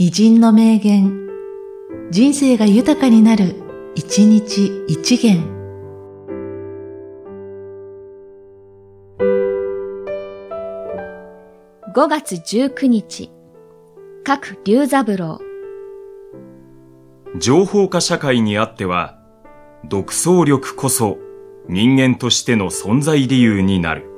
偉人の名言、人生が豊かになる、一日一元。5月19日、各龍三郎。情報化社会にあっては、独創力こそ人間としての存在理由になる。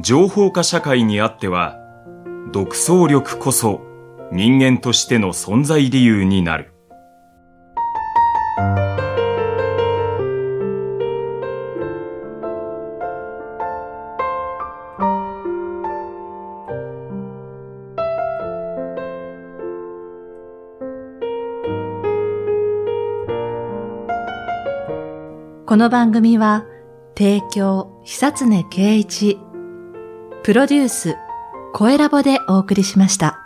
情報化社会にあっては、独創力こそ人間としての存在理由になる。この番組は、提供、久常圭一、プロデュース、声ラボでお送りしました。